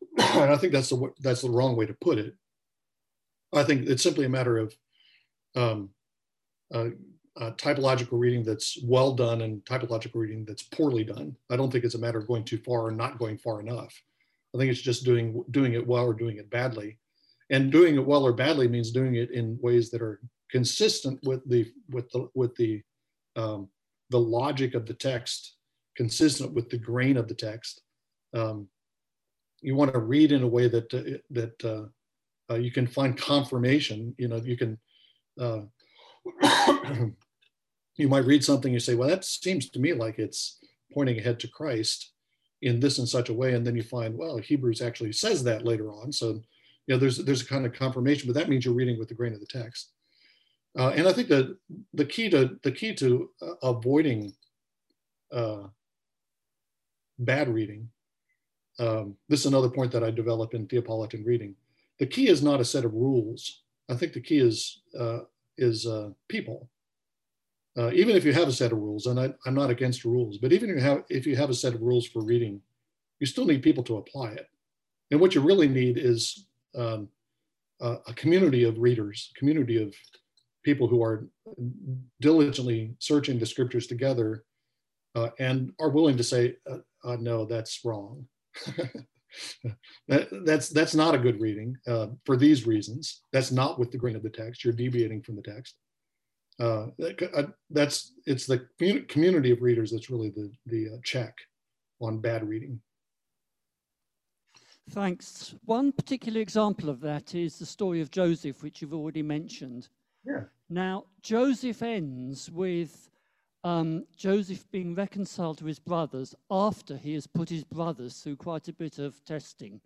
[clears throat] and I think that's the that's the wrong way to put it. I think it's simply a matter of um, uh, uh, typological reading that's well done and typological reading that's poorly done. I don't think it's a matter of going too far or not going far enough. I think it's just doing doing it well or doing it badly, and doing it well or badly means doing it in ways that are consistent with the with the with the um, the logic of the text, consistent with the grain of the text, um, you want to read in a way that uh, that uh, uh, you can find confirmation. You know, you can uh, [coughs] you might read something you say, well, that seems to me like it's pointing ahead to Christ in this and such a way, and then you find, well, Hebrews actually says that later on. So, you know, there's there's a kind of confirmation, but that means you're reading with the grain of the text. Uh, and I think that the key to the key to uh, avoiding uh, bad reading. Um, this is another point that I develop in Theopolitan reading. The key is not a set of rules. I think the key is uh, is uh, people. Uh, even if you have a set of rules, and I, am not against rules, but even if you, have, if you have a set of rules for reading, you still need people to apply it. And what you really need is um, a, a community of readers, community of people who are diligently searching the scriptures together uh, and are willing to say, uh, uh, no, that's wrong. [laughs] that, that's that's not a good reading uh, for these reasons. That's not with the grain of the text. You're deviating from the text. Uh, uh, that's it's the community of readers that's really the the check on bad reading. Thanks. One particular example of that is the story of Joseph, which you've already mentioned. Yeah. Now, Joseph ends with um, Joseph being reconciled to his brothers after he has put his brothers through quite a bit of testing.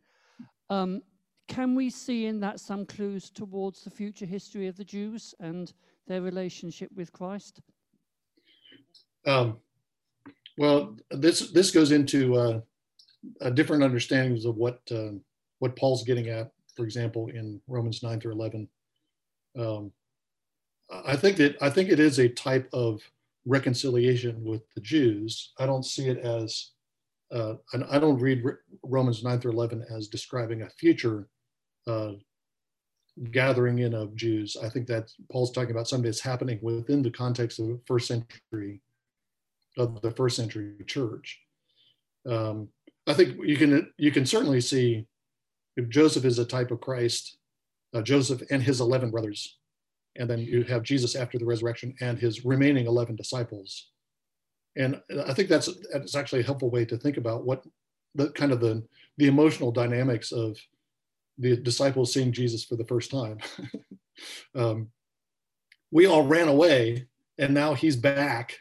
Um, can we see in that some clues towards the future history of the Jews and their relationship with Christ? Um, well, this this goes into uh, different understandings of what uh, what Paul's getting at. For example, in Romans nine through eleven, um, I think that I think it is a type of reconciliation with the Jews. I don't see it as, uh, and I don't read Romans 9 through 11 as describing a future uh, gathering in of Jews. I think that Paul's talking about something that's happening within the context of the first century, of the first century church. Um, I think you can you can certainly see if Joseph is a type of Christ, uh, Joseph and his 11 brothers and then you have Jesus after the resurrection and his remaining 11 disciples. And I think that's, that's actually a helpful way to think about what the kind of the, the emotional dynamics of the disciples seeing Jesus for the first time. [laughs] um, we all ran away and now he's back.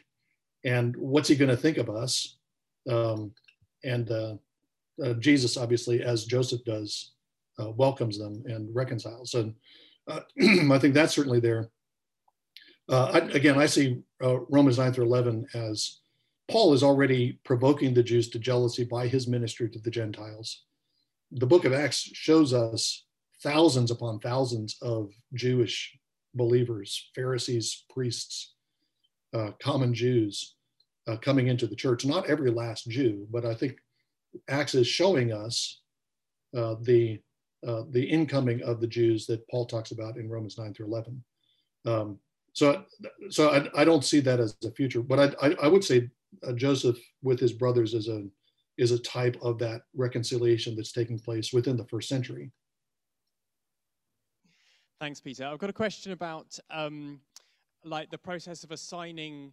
And what's he going to think of us? Um, and uh, uh, Jesus, obviously, as Joseph does, uh, welcomes them and reconciles. And [clears throat] I think that's certainly there. Uh, I, again, I see uh, Romans 9 through 11 as Paul is already provoking the Jews to jealousy by his ministry to the Gentiles. The book of Acts shows us thousands upon thousands of Jewish believers, Pharisees, priests, uh, common Jews uh, coming into the church. Not every last Jew, but I think Acts is showing us uh, the uh, the incoming of the Jews that Paul talks about in Romans 9 through 11. Um, so so I, I, don't see that as a future, but I, I, I would say uh, Joseph with his brothers is a, is a type of that reconciliation that's taking place within the first century. Thanks, Peter. I've got a question about um, like the process of assigning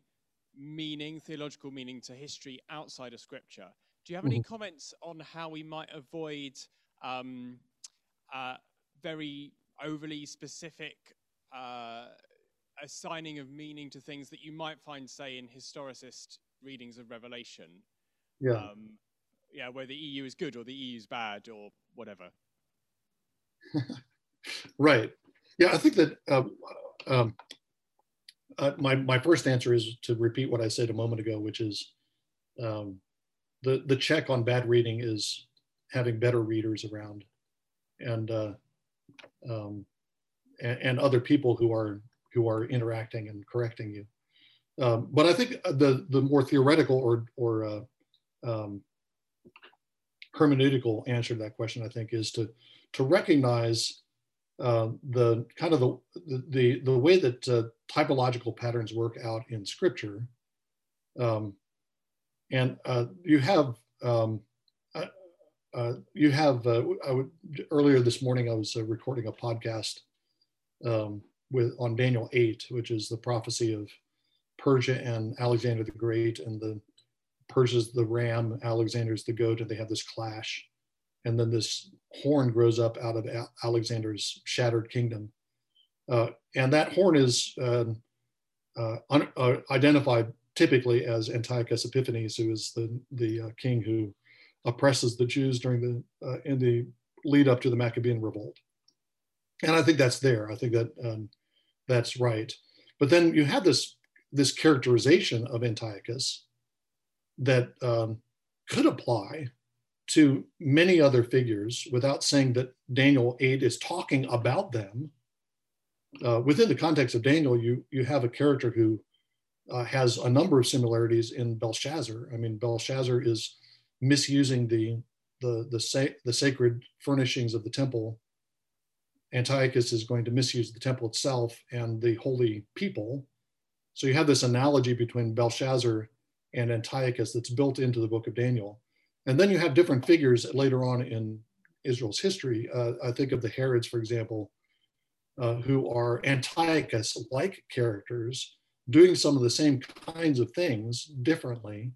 meaning, theological meaning to history outside of scripture. Do you have any mm-hmm. comments on how we might avoid um, uh, very overly specific uh, assigning of meaning to things that you might find, say, in historicist readings of Revelation. Yeah. Um, yeah, where the EU is good or the EU is bad or whatever. [laughs] right. Yeah, I think that um, um, uh, my my first answer is to repeat what I said a moment ago, which is um, the the check on bad reading is having better readers around and uh, um, and, and, other people who are who are interacting and correcting you. Um, but I think the the more theoretical or or uh, um, hermeneutical answer to that question, I think, is to to recognize uh, the kind of the the the way that uh, typological patterns work out in Scripture, um, and uh, you have um, uh, you have uh, I would, earlier this morning I was uh, recording a podcast um, with on Daniel eight, which is the prophecy of Persia and Alexander the Great, and the Persia's the ram, Alexander's the goat, and they have this clash. and then this horn grows up out of Alexander's shattered kingdom. Uh, and that horn is um, uh, un, uh, identified typically as Antiochus Epiphanes, who is the, the king who oppresses the Jews during the, uh, in the lead up to the Maccabean revolt. And I think that's there. I think that um, that's right. But then you have this, this characterization of Antiochus that um, could apply to many other figures without saying that Daniel 8 is talking about them. Uh, within the context of Daniel, you, you have a character who uh, has a number of similarities in Belshazzar. I mean, Belshazzar is misusing the, the, the, sa- the sacred furnishings of the temple. Antiochus is going to misuse the temple itself and the holy people. So you have this analogy between Belshazzar and Antiochus that's built into the book of Daniel. And then you have different figures later on in Israel's history. Uh, I think of the Herods, for example, uh, who are Antiochus like characters doing some of the same kinds of things differently.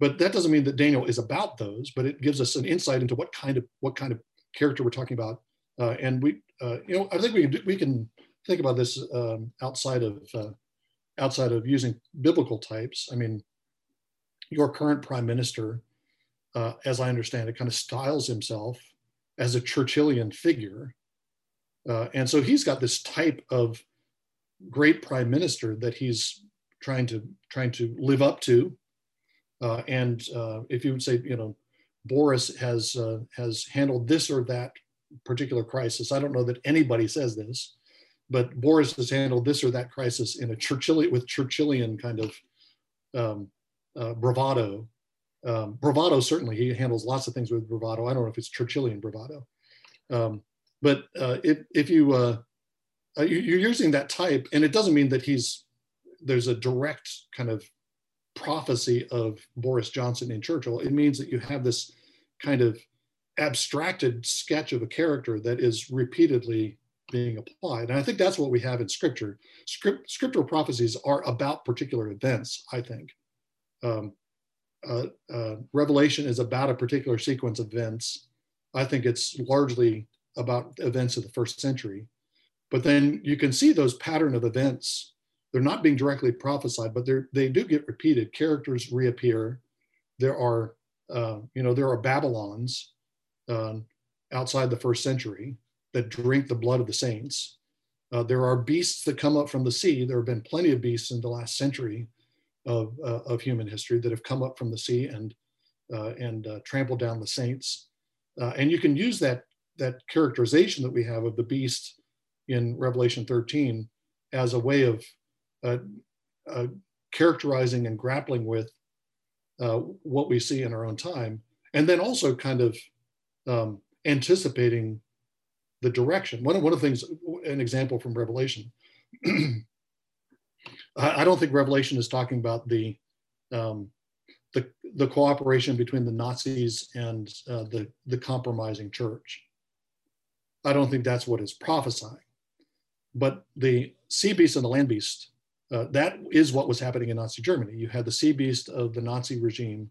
But that doesn't mean that Daniel is about those, but it gives us an insight into what kind of what kind of character we're talking about. Uh, and we, uh, you know, I think we can, we can think about this um, outside of uh, outside of using biblical types. I mean, your current prime minister uh, as I understand it, kind of styles himself as a Churchillian figure. Uh, and so he's got this type of great prime minister that he's trying to trying to live up to. Uh, and uh, if you would say, you know, Boris has uh, has handled this or that particular crisis, I don't know that anybody says this, but Boris has handled this or that crisis in a Churchillian with Churchillian kind of um, uh, bravado um, bravado, certainly, he handles lots of things with bravado. I don't know if it's Churchillian bravado. Um, but uh, if, if you, uh, uh, you're using that type, and it doesn't mean that he's, there's a direct kind of prophecy of Boris Johnson in Churchill. It means that you have this kind of abstracted sketch of a character that is repeatedly being applied. And I think that's what we have in scripture. Script, scriptural prophecies are about particular events, I think. Um, uh, uh, Revelation is about a particular sequence of events. I think it's largely about events of the first century. But then you can see those pattern of events. They're not being directly prophesied, but they they do get repeated. Characters reappear. There are, uh, you know, there are Babylons um, outside the first century that drink the blood of the saints. Uh, there are beasts that come up from the sea. There have been plenty of beasts in the last century of, uh, of human history that have come up from the sea and, uh, and uh, trampled down the saints. Uh, and you can use that, that characterization that we have of the beast in Revelation 13 as a way of uh, uh, characterizing and grappling with what we see in our own time. And then also kind of um, anticipating the direction. One of, one of the things, an example from Revelation, [clears throat] I, don't think Revelation is talking about the um, the, the cooperation between the Nazis and uh, the, the compromising church. I don't think that's what it's prophesying. But the sea beast and the land beast, uh, that is what was happening in Nazi Germany. You had the sea beast of the Nazi regime,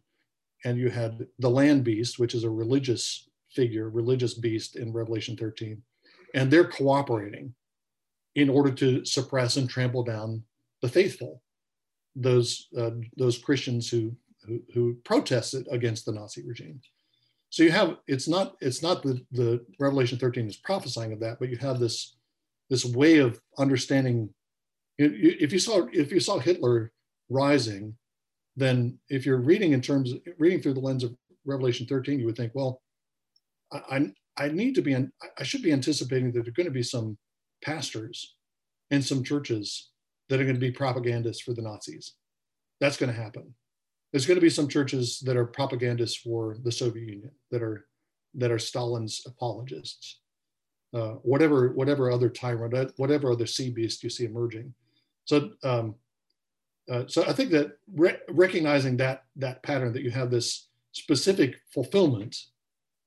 and you had the land beast, which is a religious figure, religious beast in Revelation 13. And they're cooperating in order to suppress and trample down the faithful, those uh, those Christians who, who, who protested against the Nazi regime. So you have it's not it's not the the Revelation 13 is prophesying of that, but you have this this way of understanding. If you saw if you saw Hitler rising, then if you're reading in terms of reading through the lens of Revelation 13, you would think, well, I, I need to be, in, I should be anticipating that there are going to be some pastors and some churches that are going to be propagandists for the Nazis. That's going to happen. There's going to be some churches that are propagandists for the Soviet Union, that are that are Stalin's apologists. Uh, whatever whatever other tyrant, whatever other sea beast you see emerging. So um, uh, so I think that re- recognizing that that pattern that you have this specific fulfillment,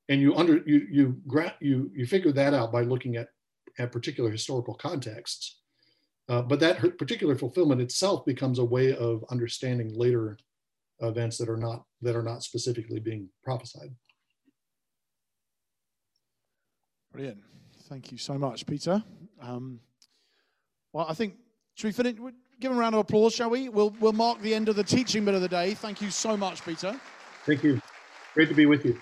and you under you you gra- you you figure that out by looking at at particular historical contexts uh, but that particular fulfillment itself becomes a way of understanding later events that are not that are not specifically being prophesied. Brilliant. Thank you so much, Peter. Um, well, I think, should we finish? Give him a round of applause, shall we? We'll, we'll mark the end of the teaching bit of the day. Thank you so much, Peter. Thank you. Great to be with you.